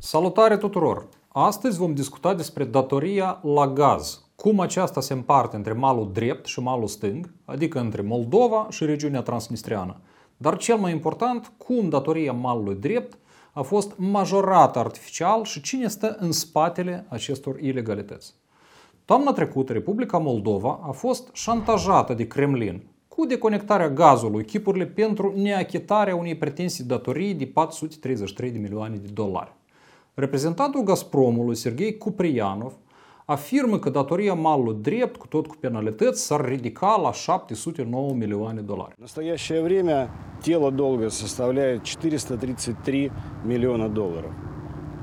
Salutare tuturor! Astăzi vom discuta despre datoria la gaz, cum aceasta se împarte între malul drept și malul stâng, adică între Moldova și regiunea transnistriană. Dar cel mai important, cum datoria malului drept a fost majorată artificial și cine stă în spatele acestor ilegalități. Toamna trecută, Republica Moldova a fost șantajată de Kremlin cu deconectarea gazului, chipurile pentru neachitarea unei pretensii datorii de 433 de milioane de dolari. Reprezentantul Gazpromului, Sergei Kuprianov, afirmă că datoria malului drept, cu tot cu penalități, s-ar ridica la 709 milioane de dolari. В настоящее время тело долга составляет 433 миллиона долларов.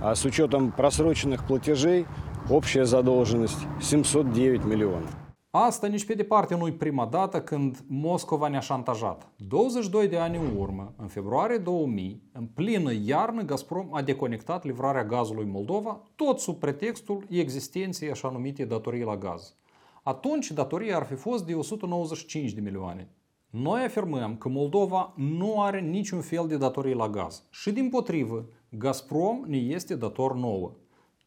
А с учетом просроченных платежей общая задолженность 709 миллионов. Asta nici pe departe nu-i prima dată când Moscova ne-a șantajat. 22 de ani în urmă, în februarie 2000, în plină iarnă, Gazprom a deconectat livrarea gazului Moldova, tot sub pretextul existenței așa numite datorii la gaz. Atunci datoria ar fi fost de 195 de milioane. Noi afirmăm că Moldova nu are niciun fel de datorii la gaz și din potrivă, Gazprom ne este dator nouă.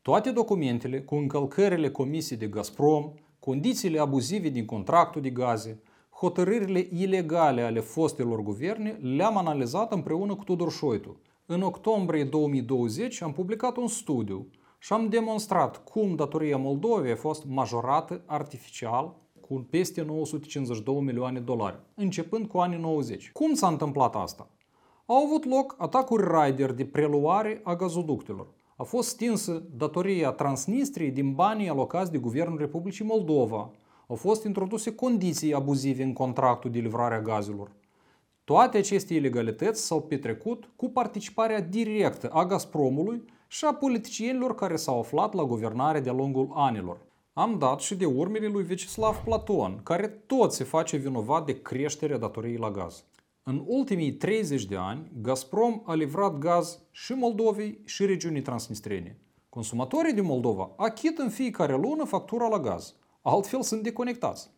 Toate documentele cu încălcările comisii de Gazprom, condițiile abuzive din contractul de gaze, hotărârile ilegale ale fostelor guverne le-am analizat împreună cu Tudor Șoitu. În octombrie 2020 am publicat un studiu și am demonstrat cum datoria Moldovei a fost majorată artificial cu peste 952 milioane de dolari, începând cu anii 90. Cum s-a întâmplat asta? Au avut loc atacuri Raider de preluare a gazoductelor a fost stinsă datoria Transnistriei din banii alocați de Guvernul Republicii Moldova. Au fost introduse condiții abuzive în contractul de livrare a gazelor. Toate aceste ilegalități s-au petrecut cu participarea directă a Gazpromului și a politicienilor care s-au aflat la guvernare de-a lungul anilor. Am dat și de urmele lui Vecislav Platon, care tot se face vinovat de creșterea datoriei la gaz. În ultimii 30 de ani, Gazprom a livrat gaz și Moldovei și regiunii transnistrene. Consumatorii din Moldova achită în fiecare lună factura la gaz, altfel sunt deconectați.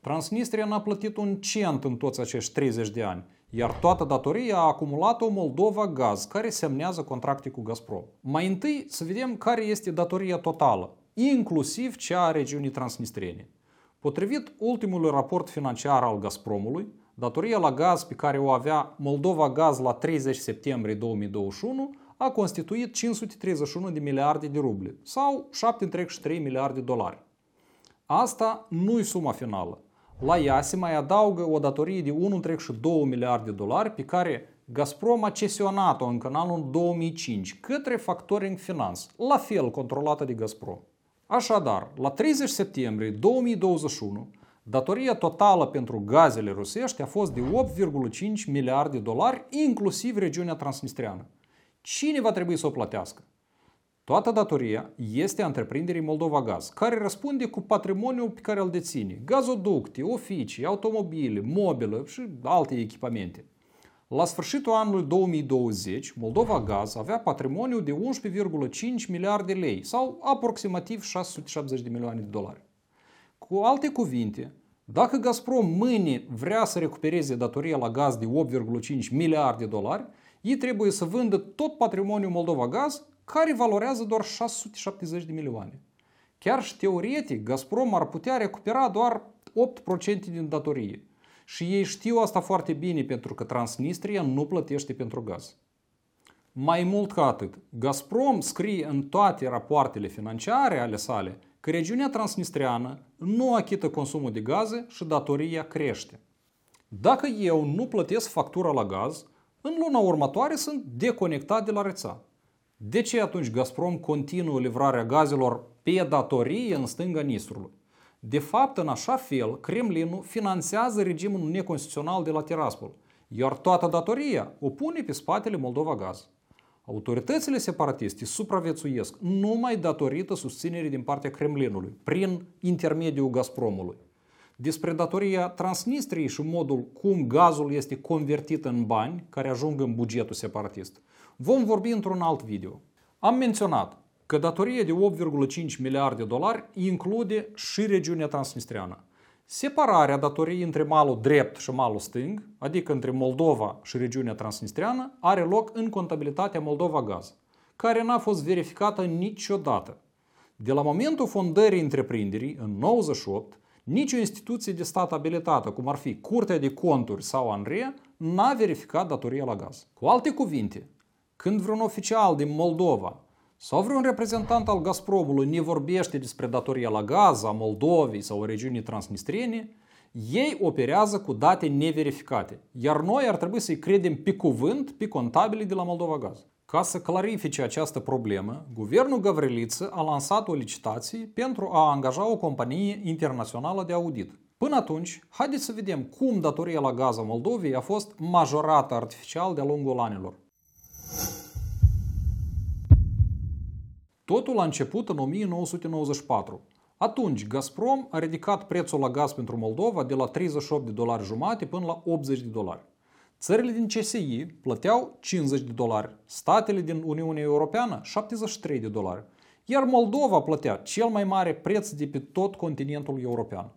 Transnistria n-a plătit un cent în toți acești 30 de ani, iar toată datoria a acumulat-o Moldova Gaz, care semnează contracte cu Gazprom. Mai întâi să vedem care este datoria totală, inclusiv cea a regiunii transnistrene. Potrivit ultimului raport financiar al Gazpromului, Datoria la gaz pe care o avea Moldova Gaz la 30 septembrie 2021 a constituit 531 de miliarde de ruble sau 7,3 miliarde de dolari. Asta nu e suma finală. La ea se mai adaugă o datorie de 1,2 miliarde de dolari pe care Gazprom a cesionat-o în canalul 2005 către Factoring Finance, la fel controlată de Gazprom. Așadar, la 30 septembrie 2021, Datoria totală pentru gazele rusești a fost de 8,5 miliarde de dolari, inclusiv regiunea transnistriană. Cine va trebui să o plătească? Toată datoria este a întreprinderii Moldova Gaz, care răspunde cu patrimoniul pe care îl deține, gazoducte, oficii, automobile, mobilă și alte echipamente. La sfârșitul anului 2020, Moldova Gaz avea patrimoniu de 11,5 miliarde de lei sau aproximativ 670 de milioane de dolari. Cu alte cuvinte, dacă Gazprom mâine vrea să recupereze datoria la gaz de 8,5 miliarde de dolari, ei trebuie să vândă tot patrimoniul Moldova Gaz, care valorează doar 670 de milioane. Chiar și teoretic, Gazprom ar putea recupera doar 8% din datorie. Și ei știu asta foarte bine pentru că Transnistria nu plătește pentru gaz. Mai mult ca atât, Gazprom scrie în toate rapoartele financiare ale sale că regiunea transnistriană nu achită consumul de gaze și datoria crește. Dacă eu nu plătesc factura la gaz, în luna următoare sunt deconectat de la rețea. De ce atunci Gazprom continuă livrarea gazelor pe datorie în stânga Nistrului? De fapt, în așa fel, Kremlinul finanțează regimul neconstituțional de la Tiraspol, iar toată datoria o pune pe spatele Moldova Gaz. Autoritățile separatiste supraviețuiesc numai datorită susținerii din partea Kremlinului, prin intermediul Gazpromului. Despre datoria Transnistriei și modul cum gazul este convertit în bani care ajung în bugetul separatist, vom vorbi într-un alt video. Am menționat că datoria de 8,5 miliarde de dolari include și regiunea transnistriană. Separarea datoriei între malul drept și malul stâng, adică între Moldova și regiunea transnistriană, are loc în contabilitatea Moldova Gaz, care n-a fost verificată niciodată. De la momentul fondării întreprinderii, în 98, nicio instituție de stat abilitată, cum ar fi Curtea de Conturi sau ANRE, n-a verificat datoria la gaz. Cu alte cuvinte, când vreun oficial din Moldova sau vreun reprezentant al Gazpromului ne vorbește despre datoria la gaz a Moldovei sau a regiunii transnistriene, ei operează cu date neverificate, iar noi ar trebui să-i credem pe cuvânt pe contabilii de la Moldova Gaz. Ca să clarifice această problemă, guvernul Gavriliță a lansat o licitație pentru a angaja o companie internațională de audit. Până atunci, haideți să vedem cum datoria la gaz a Moldovei a fost majorată artificial de-a lungul anilor. Totul a început în 1994. Atunci, Gazprom a ridicat prețul la gaz pentru Moldova de la 38 de dolari jumate până la 80 de dolari. Țările din CSI plăteau 50 de dolari, statele din Uniunea Europeană 73 de dolari, iar Moldova plătea cel mai mare preț de pe tot continentul european.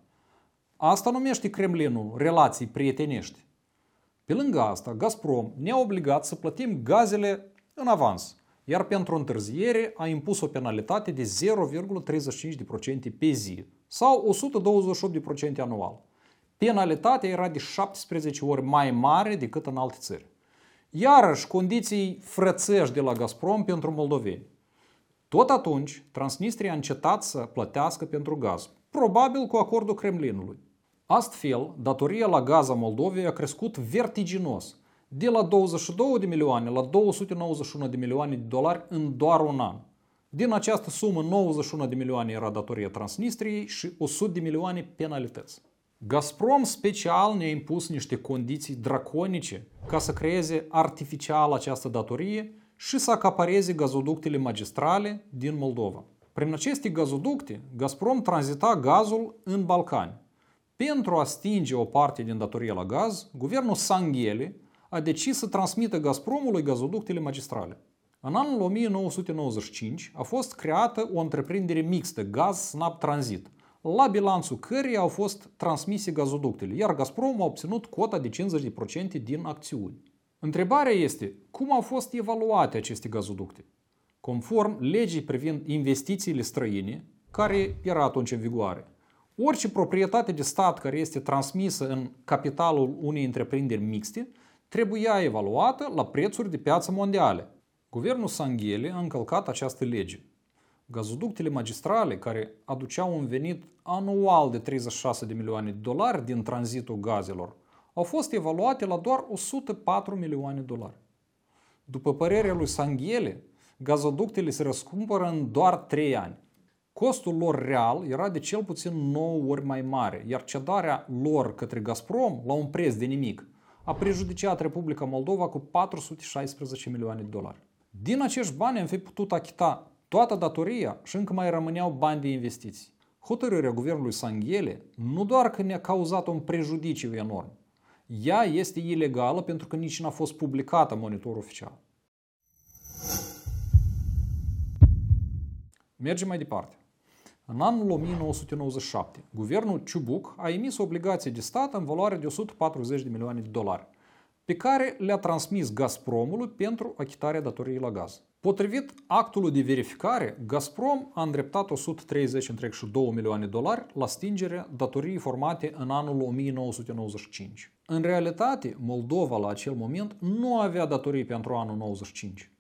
Asta numește Kremlinul relații prietenești. Pe lângă asta, Gazprom ne-a obligat să plătim gazele în avans, iar pentru întârziere a impus o penalitate de 0,35% pe zi sau 128% anual. Penalitatea era de 17 ori mai mare decât în alte țări. Iarăși, condiții frățești de la Gazprom pentru moldoveni. Tot atunci, Transnistria a încetat să plătească pentru gaz, probabil cu acordul Kremlinului. Astfel, datoria la gaz a Moldovei a crescut vertiginos, de la 22 de milioane la 291 de milioane de dolari în doar un an. Din această sumă, 91 de milioane era datoria Transnistriei și 100 de milioane penalități. Gazprom special ne-a impus niște condiții draconice ca să creeze artificial această datorie și să acapareze gazoductele magistrale din Moldova. Prin aceste gazoducte, Gazprom tranzita gazul în Balcani. Pentru a stinge o parte din datorie la gaz, guvernul Sanghele a decis să transmită Gazpromului gazoductele magistrale. În anul 1995 a fost creată o întreprindere mixtă, Gaz Snap Transit, la bilanțul căreia au fost transmise gazoductele, iar Gazprom a obținut cota de 50% din acțiuni. Întrebarea este, cum au fost evaluate aceste gazoducte? Conform legii privind investițiile străine, care era atunci în vigoare, orice proprietate de stat care este transmisă în capitalul unei întreprinderi mixte trebuia evaluată la prețuri de piață mondiale. Guvernul Sanghele a încălcat această lege. Gazoductele magistrale, care aduceau un venit anual de 36 de milioane de dolari din tranzitul gazelor, au fost evaluate la doar 104 milioane de dolari. După părerea lui Sanghele, gazoductele se răscumpără în doar 3 ani. Costul lor real era de cel puțin 9 ori mai mare, iar cedarea lor către Gazprom la un preț de nimic a prejudiciat Republica Moldova cu 416 milioane de dolari. Din acești bani am fi putut achita toată datoria și încă mai rămâneau bani de investiții. Hotărârea guvernului Sanghele nu doar că ne-a cauzat un prejudiciu enorm, ea este ilegală pentru că nici n-a fost publicată monitor oficial. Mergem mai departe. În anul 1997, guvernul Ciubuc a emis obligații de stat în valoare de 140 de milioane de dolari, pe care le-a transmis Gazpromului pentru achitarea datoriei la gaz. Potrivit actului de verificare, Gazprom a îndreptat 130,2 milioane de dolari la stingerea datoriei formate în anul 1995. În realitate, Moldova la acel moment nu avea datorii pentru anul 95.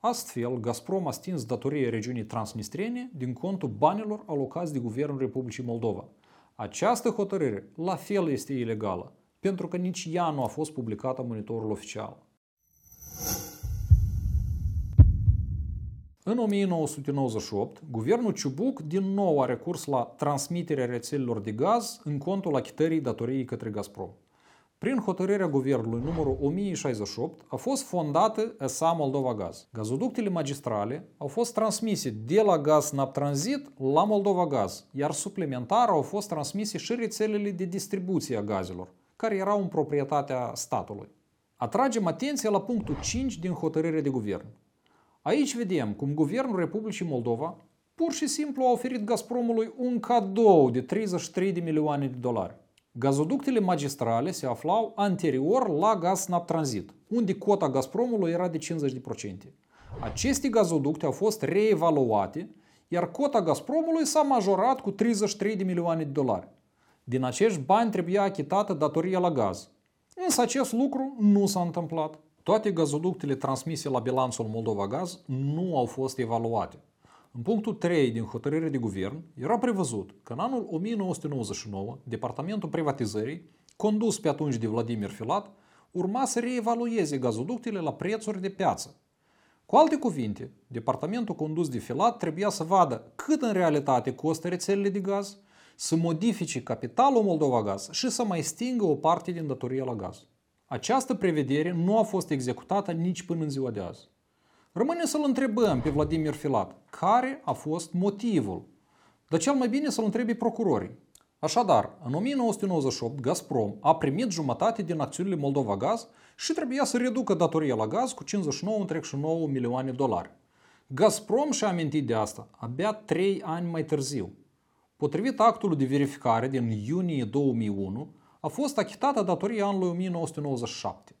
Astfel, Gazprom a stins datoria regiunii transnistrene din contul banilor alocați de Guvernul Republicii Moldova. Această hotărâre la fel este ilegală, pentru că nici ea nu a fost publicată în monitorul oficial. În 1998, guvernul Ciubuc din nou a recurs la transmiterea rețelelor de gaz în contul achitării datoriei către Gazprom. Prin hotărârea guvernului numărul 1068 a fost fondată ESA Moldova Gaz. Gazoductele magistrale au fost transmise de la Gaz Nap Transit la Moldova Gaz, iar suplimentar au fost transmise și rețelele de distribuție a gazelor, care erau în proprietatea statului. Atragem atenția la punctul 5 din hotărârea de guvern. Aici vedem cum Guvernul Republicii Moldova pur și simplu a oferit Gazpromului un cadou de 33 de milioane de dolari. Gazoductele magistrale se aflau anterior la Gaz Snap Transit, unde cota Gazpromului era de 50%. Aceste gazoducte au fost reevaluate, iar cota Gazpromului s-a majorat cu 33 de milioane de dolari. Din acești bani trebuia achitată datoria la gaz. Însă acest lucru nu s-a întâmplat. Toate gazoductele transmise la bilanțul Moldova Gaz nu au fost evaluate. În punctul 3 din hotărârea de guvern era prevăzut că în anul 1999 Departamentul Privatizării, condus pe atunci de Vladimir Filat, urma să reevalueze gazoductele la prețuri de piață. Cu alte cuvinte, departamentul condus de Filat trebuia să vadă cât în realitate costă rețelele de gaz, să modifice capitalul Moldova Gaz și să mai stingă o parte din datoria la gaz. Această prevedere nu a fost executată nici până în ziua de azi. Rămâne să-l întrebăm pe Vladimir Filat care a fost motivul. Dar cel mai bine să-l întrebi procurorii. Așadar, în 1998, Gazprom a primit jumătate din acțiunile Moldova Gaz și trebuia să reducă datoria la gaz cu 59,9 milioane de dolari. Gazprom și-a amintit de asta abia 3 ani mai târziu. Potrivit actului de verificare din iunie 2001, a fost achitată datoria anului 1997.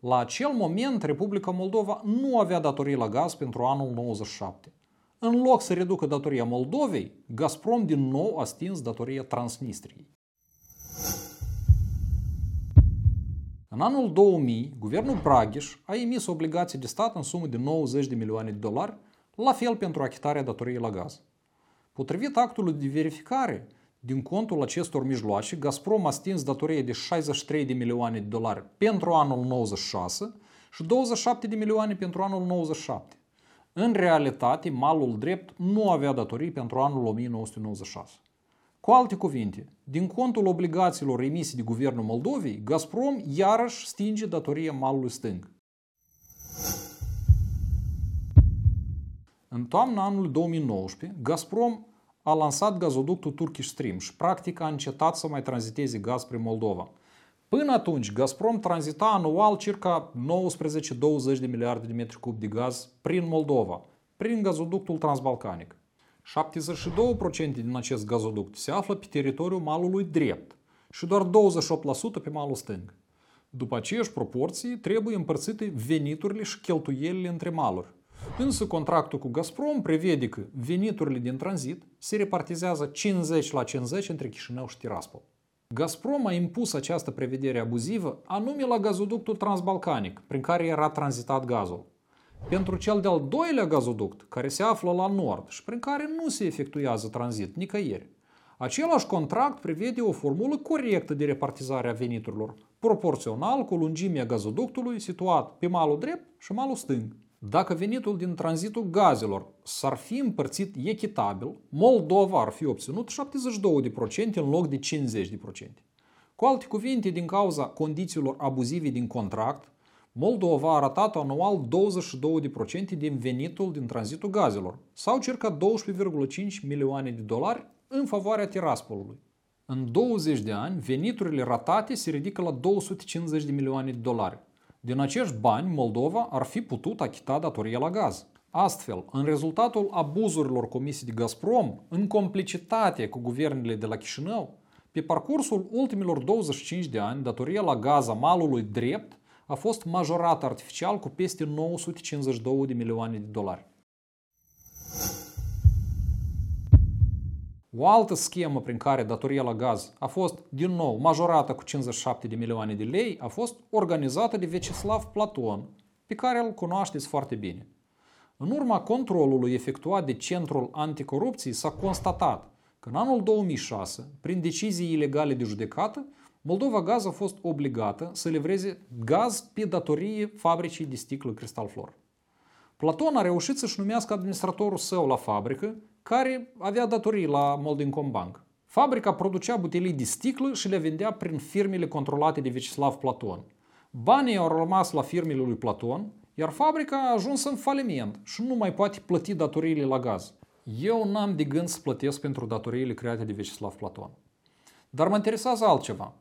La acel moment, Republica Moldova nu avea datorii la gaz pentru anul 97. În loc să reducă datoria Moldovei, Gazprom din nou a stins datoria Transnistriei. În anul 2000, guvernul Braghiș a emis obligații de stat în sumă de 90 de milioane de dolari, la fel pentru achitarea datoriei la gaz. Potrivit actului de verificare, din contul acestor mijloace, Gazprom a stins datorie de 63 de milioane de dolari pentru anul 96 și 27 de milioane pentru anul 97. În realitate, malul drept nu avea datorii pentru anul 1996. Cu alte cuvinte, din contul obligațiilor emise de guvernul Moldovei, Gazprom iarăși stinge datoria malului stâng. În toamna anului 2019, Gazprom a lansat gazoductul Turkish Stream și practic a încetat să mai tranziteze gaz prin Moldova. Până atunci, Gazprom tranzita anual circa 19-20 de miliarde de metri cub de gaz prin Moldova, prin gazoductul transbalcanic. 72% din acest gazoduct se află pe teritoriul malului drept și doar 28% pe malul stâng. După aceeași proporții, trebuie împărțite veniturile și cheltuielile între maluri. Însă contractul cu Gazprom prevede că veniturile din tranzit se repartizează 50 la 50 între Chișinău și Tiraspol. Gazprom a impus această prevedere abuzivă anume la gazoductul transbalcanic, prin care era tranzitat gazul. Pentru cel de-al doilea gazoduct, care se află la nord și prin care nu se efectuează tranzit nicăieri, același contract prevede o formulă corectă de repartizare a veniturilor, proporțional cu lungimea gazoductului situat pe malul drept și malul stâng. Dacă venitul din tranzitul gazelor s-ar fi împărțit echitabil, Moldova ar fi obținut 72% în loc de 50%. Cu alte cuvinte, din cauza condițiilor abuzive din contract, Moldova a ratat anual 22% din venitul din tranzitul gazelor, sau circa 12,5 milioane de dolari în favoarea Tiraspolului. În 20 de ani, veniturile ratate se ridică la 250 de milioane de dolari, din acești bani, Moldova ar fi putut achita datoria la gaz. Astfel, în rezultatul abuzurilor comise de Gazprom, în complicitate cu guvernele de la Chișinău, pe parcursul ultimilor 25 de ani, datoria la gaz a malului drept a fost majorată artificial cu peste 952 de milioane de dolari. O altă schemă prin care datoria la gaz a fost din nou majorată cu 57 de milioane de lei a fost organizată de Vecislav Platon, pe care îl cunoașteți foarte bine. În urma controlului efectuat de Centrul Anticorupției s-a constatat că în anul 2006, prin decizii ilegale de judecată, Moldova Gaz a fost obligată să livreze gaz pe datorie fabricii de sticlă Cristal Flor. Platon a reușit să-și numească administratorul său la fabrică care avea datorii la Moldincom Bank. Fabrica producea butelii de sticlă și le vendea prin firmele controlate de Vecislav Platon. Banii au rămas la firmele lui Platon, iar fabrica a ajuns în faliment și nu mai poate plăti datoriile la gaz. Eu n-am de gând să plătesc pentru datoriile create de Vecislav Platon. Dar mă interesează altceva.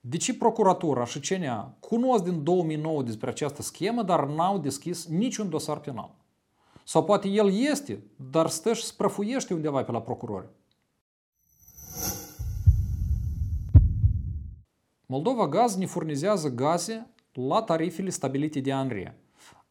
De ce procuratura și CNA cunosc din 2009 despre această schemă, dar n-au deschis niciun dosar penal? Sau poate el este, dar stă și sprăfuiește undeva pe la procurori. Moldova Gaz ne furnizează gaze la tarifele stabilite de ANRE.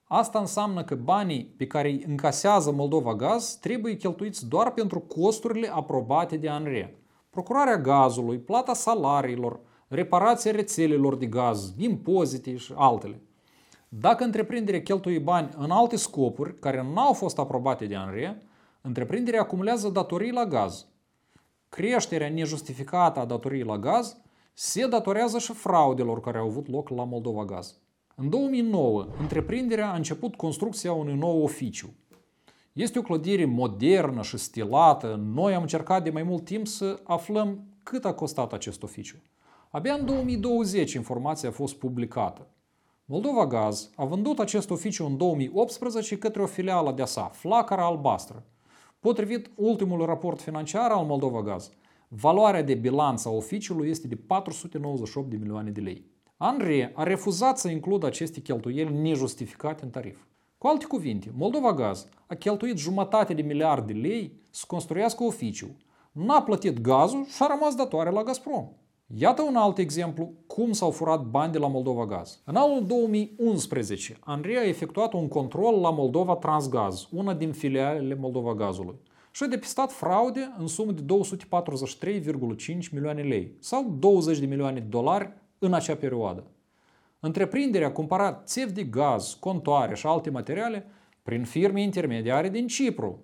Asta înseamnă că banii pe care îi încasează Moldova Gaz trebuie cheltuiți doar pentru costurile aprobate de ANRE. Procurarea gazului, plata salariilor, reparația rețelelor de gaz, impozite și altele. Dacă întreprinderea cheltuie bani în alte scopuri care nu au fost aprobate de ANRE, întreprinderea acumulează datorii la gaz. Creșterea nejustificată a datoriei la gaz se datorează și fraudelor care au avut loc la Moldova Gaz. În 2009, întreprinderea a început construcția unui nou oficiu. Este o clădire modernă și stilată. Noi am încercat de mai mult timp să aflăm cât a costat acest oficiu. Abia în 2020 informația a fost publicată. Moldova Gaz a vândut acest oficiu în 2018 către o filială de-a sa, Flacăra Albastră. Potrivit ultimul raport financiar al Moldova Gaz, valoarea de bilanț a oficiului este de 498 de milioane de lei. Andrei a refuzat să includă aceste cheltuieli nejustificate în tarif. Cu alte cuvinte, Moldova Gaz a cheltuit jumătate de miliard de lei să construiască oficiu, n-a plătit gazul și a rămas datoare la Gazprom. Iată un alt exemplu cum s-au furat bani de la Moldova Gaz. În anul 2011, Andrei a efectuat un control la Moldova Transgaz, una din filialele Moldova Gazului, și a depistat fraude în sumă de 243,5 milioane lei sau 20 de milioane de dolari în acea perioadă. Întreprinderea a cumpărat țevi de gaz, contoare și alte materiale prin firme intermediare din Cipru.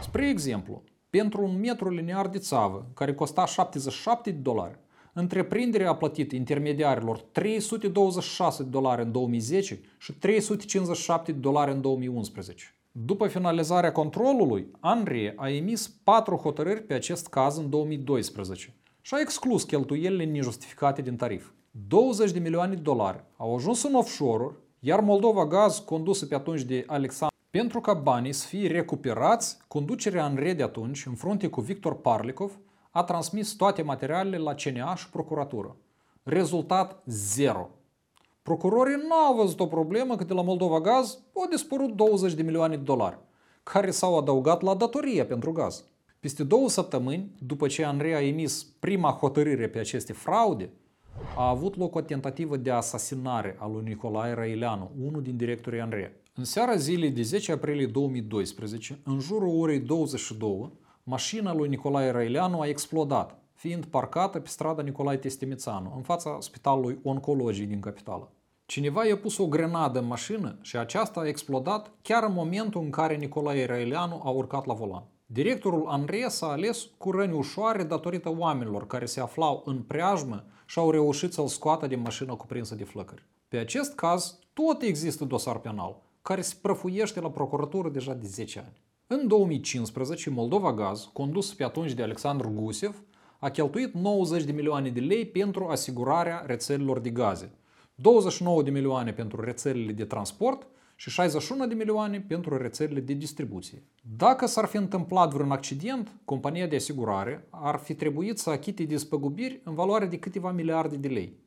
Spre exemplu, pentru un metru linear de țavă, care costa 77 de dolari, întreprinderea a plătit intermediarilor 326 de dolari în 2010 și 357 de dolari în 2011. După finalizarea controlului, Andrie a emis patru hotărâri pe acest caz în 2012 și a exclus cheltuielile nejustificate din tarif. 20 de milioane de dolari au ajuns în offshore iar Moldova Gaz, condusă pe atunci de Alexandru, pentru ca banii să fie recuperați, conducerea în rede atunci, în frunte cu Victor Parlikov, a transmis toate materialele la CNA și procuratură. Rezultat zero. Procurorii nu au văzut o problemă că de la Moldova Gaz au dispărut 20 de milioane de dolari, care s-au adăugat la datorie pentru gaz. Peste două săptămâni, după ce Andrei a emis prima hotărâre pe aceste fraude, a avut loc o tentativă de asasinare a lui Nicolae Răileanu, unul din directorii Andrei. În seara zilei de 10 aprilie 2012, în jurul orei 22, mașina lui Nicolae Răileanu a explodat, fiind parcată pe strada Nicolae Testimițanu, în fața spitalului oncologii din capitală. Cineva i-a pus o grenadă în mașină și aceasta a explodat chiar în momentul în care Nicolae Răileanu a urcat la volan. Directorul Andrei s-a ales cu răni ușoare datorită oamenilor care se aflau în preajmă și au reușit să-l scoată din mașină cuprinsă de flăcări. Pe acest caz, tot există dosar penal, care se prăfuiește la procuratură deja de 10 ani. În 2015, Moldova Gaz, condus pe atunci de Alexandru Gusev, a cheltuit 90 de milioane de lei pentru asigurarea rețelelor de gaze, 29 de milioane pentru rețelele de transport și 61 de milioane pentru rețelele de distribuție. Dacă s-ar fi întâmplat vreun accident, compania de asigurare ar fi trebuit să achite despăgubiri în valoare de câteva miliarde de lei.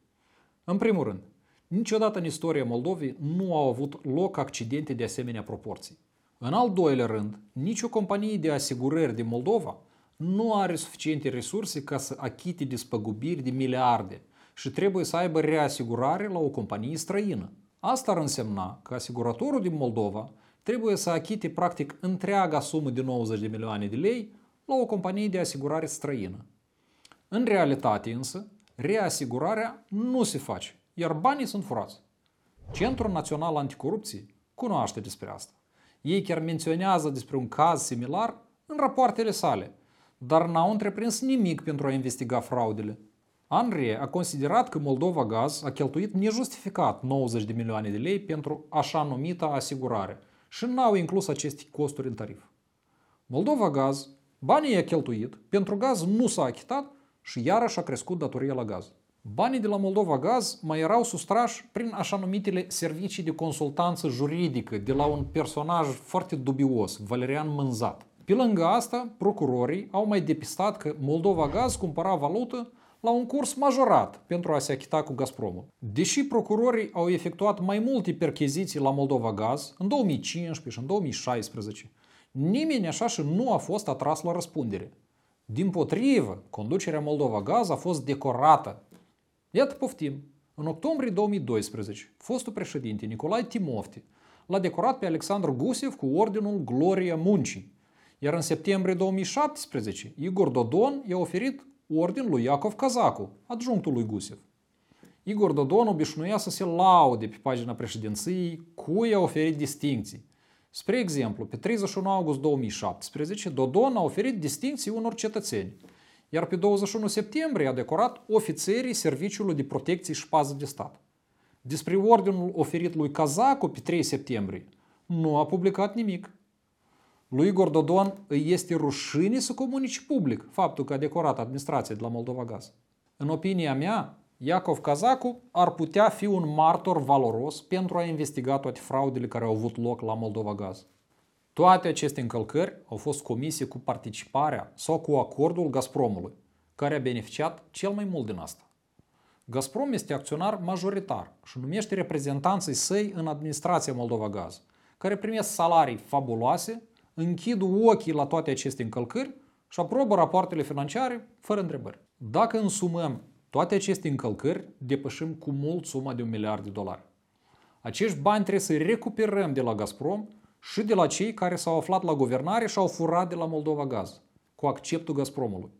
În primul rând, niciodată în istoria Moldovei nu au avut loc accidente de asemenea proporții. În al doilea rând, nicio companie de asigurări din Moldova nu are suficiente resurse ca să achite despăgubiri de miliarde și trebuie să aibă reasigurare la o companie străină. Asta ar însemna că asiguratorul din Moldova trebuie să achite practic întreaga sumă de 90 de milioane de lei la o companie de asigurare străină. În realitate însă, reasigurarea nu se face, iar banii sunt furați. Centrul Național Anticorupție cunoaște despre asta. Ei chiar menționează despre un caz similar în rapoartele sale, dar n-au întreprins nimic pentru a investiga fraudele. Andrei a considerat că Moldova Gaz a cheltuit nejustificat 90 de milioane de lei pentru așa numita asigurare și n-au inclus aceste costuri în tarif. Moldova Gaz, banii i-a cheltuit, pentru gaz nu s-a achitat și iarăși a crescut datoria la gaz. Banii de la Moldova Gaz mai erau sustrași prin așa numitele servicii de consultanță juridică de la un personaj foarte dubios, Valerian Mânzat. Pe lângă asta, procurorii au mai depistat că Moldova Gaz cumpăra valută la un curs majorat pentru a se achita cu Gazpromul. Deși procurorii au efectuat mai multe percheziții la Moldova Gaz în 2015 și în 2016, nimeni așa și nu a fost atras la răspundere. Din potrivă, conducerea Moldova Gaz a fost decorată. Iată poftim. În octombrie 2012, fostul președinte Nicolae Timofti l-a decorat pe Alexandru Gusev cu Ordinul Gloria Muncii. Iar în septembrie 2017, Igor Dodon i-a oferit ordin lui Iacov Cazacu, adjunctul lui Gusev. Igor Dodon obișnuia să se laude pe pagina președinției cu i-a oferit distinții. Spre exemplu, pe 31 august 2017, Dodon a oferit distinții unor cetățeni, iar pe 21 septembrie a decorat ofițerii Serviciului de Protecție și Pază de Stat. Despre ordinul oferit lui Cazacu pe 3 septembrie nu a publicat nimic. Lui Igor Dodon îi este rușine să comunice public faptul că a decorat administrația de la Moldova Gaz. În opinia mea, Iacov Cazacu ar putea fi un martor valoros pentru a investiga toate fraudele care au avut loc la Moldova Gaz. Toate aceste încălcări au fost comise cu participarea sau cu acordul Gazpromului, care a beneficiat cel mai mult din asta. Gazprom este acționar majoritar și numește reprezentanții săi în administrația Moldova Gaz, care primesc salarii fabuloase, închid ochii la toate aceste încălcări și aprobă rapoartele financiare fără întrebări. Dacă însumăm toate aceste încălcări, depășim cu mult suma de un miliard de dolari. Acești bani trebuie să recuperăm de la Gazprom și de la cei care s-au aflat la guvernare și au furat de la Moldova Gaz, cu acceptul Gazpromului.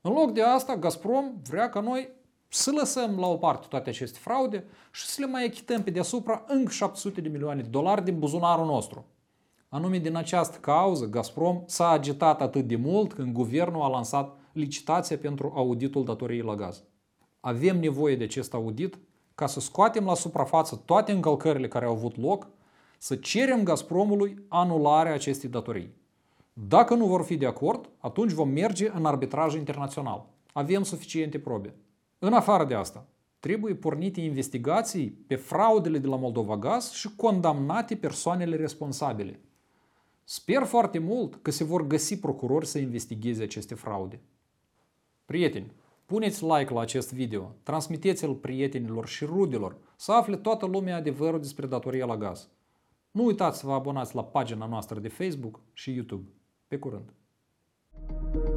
În loc de asta, Gazprom vrea ca noi să lăsăm la o parte toate aceste fraude și să le mai achităm pe deasupra încă 700 de milioane de dolari din buzunarul nostru. Anume din această cauză, Gazprom s-a agitat atât de mult când guvernul a lansat licitația pentru auditul datoriei la gaz. Avem nevoie de acest audit ca să scoatem la suprafață toate încălcările care au avut loc, să cerem Gazpromului anularea acestei datorii. Dacă nu vor fi de acord, atunci vom merge în arbitraj internațional. Avem suficiente probe. În afară de asta, trebuie pornite investigații pe fraudele de la Moldova Gaz și condamnate persoanele responsabile. Sper foarte mult că se vor găsi procurori să investigheze aceste fraude. Prieteni, puneți like la acest video, transmiteți-l prietenilor și rudelor să afle toată lumea adevărul despre datoria la gaz. Nu uitați să vă abonați la pagina noastră de Facebook și YouTube. Pe curând! thank you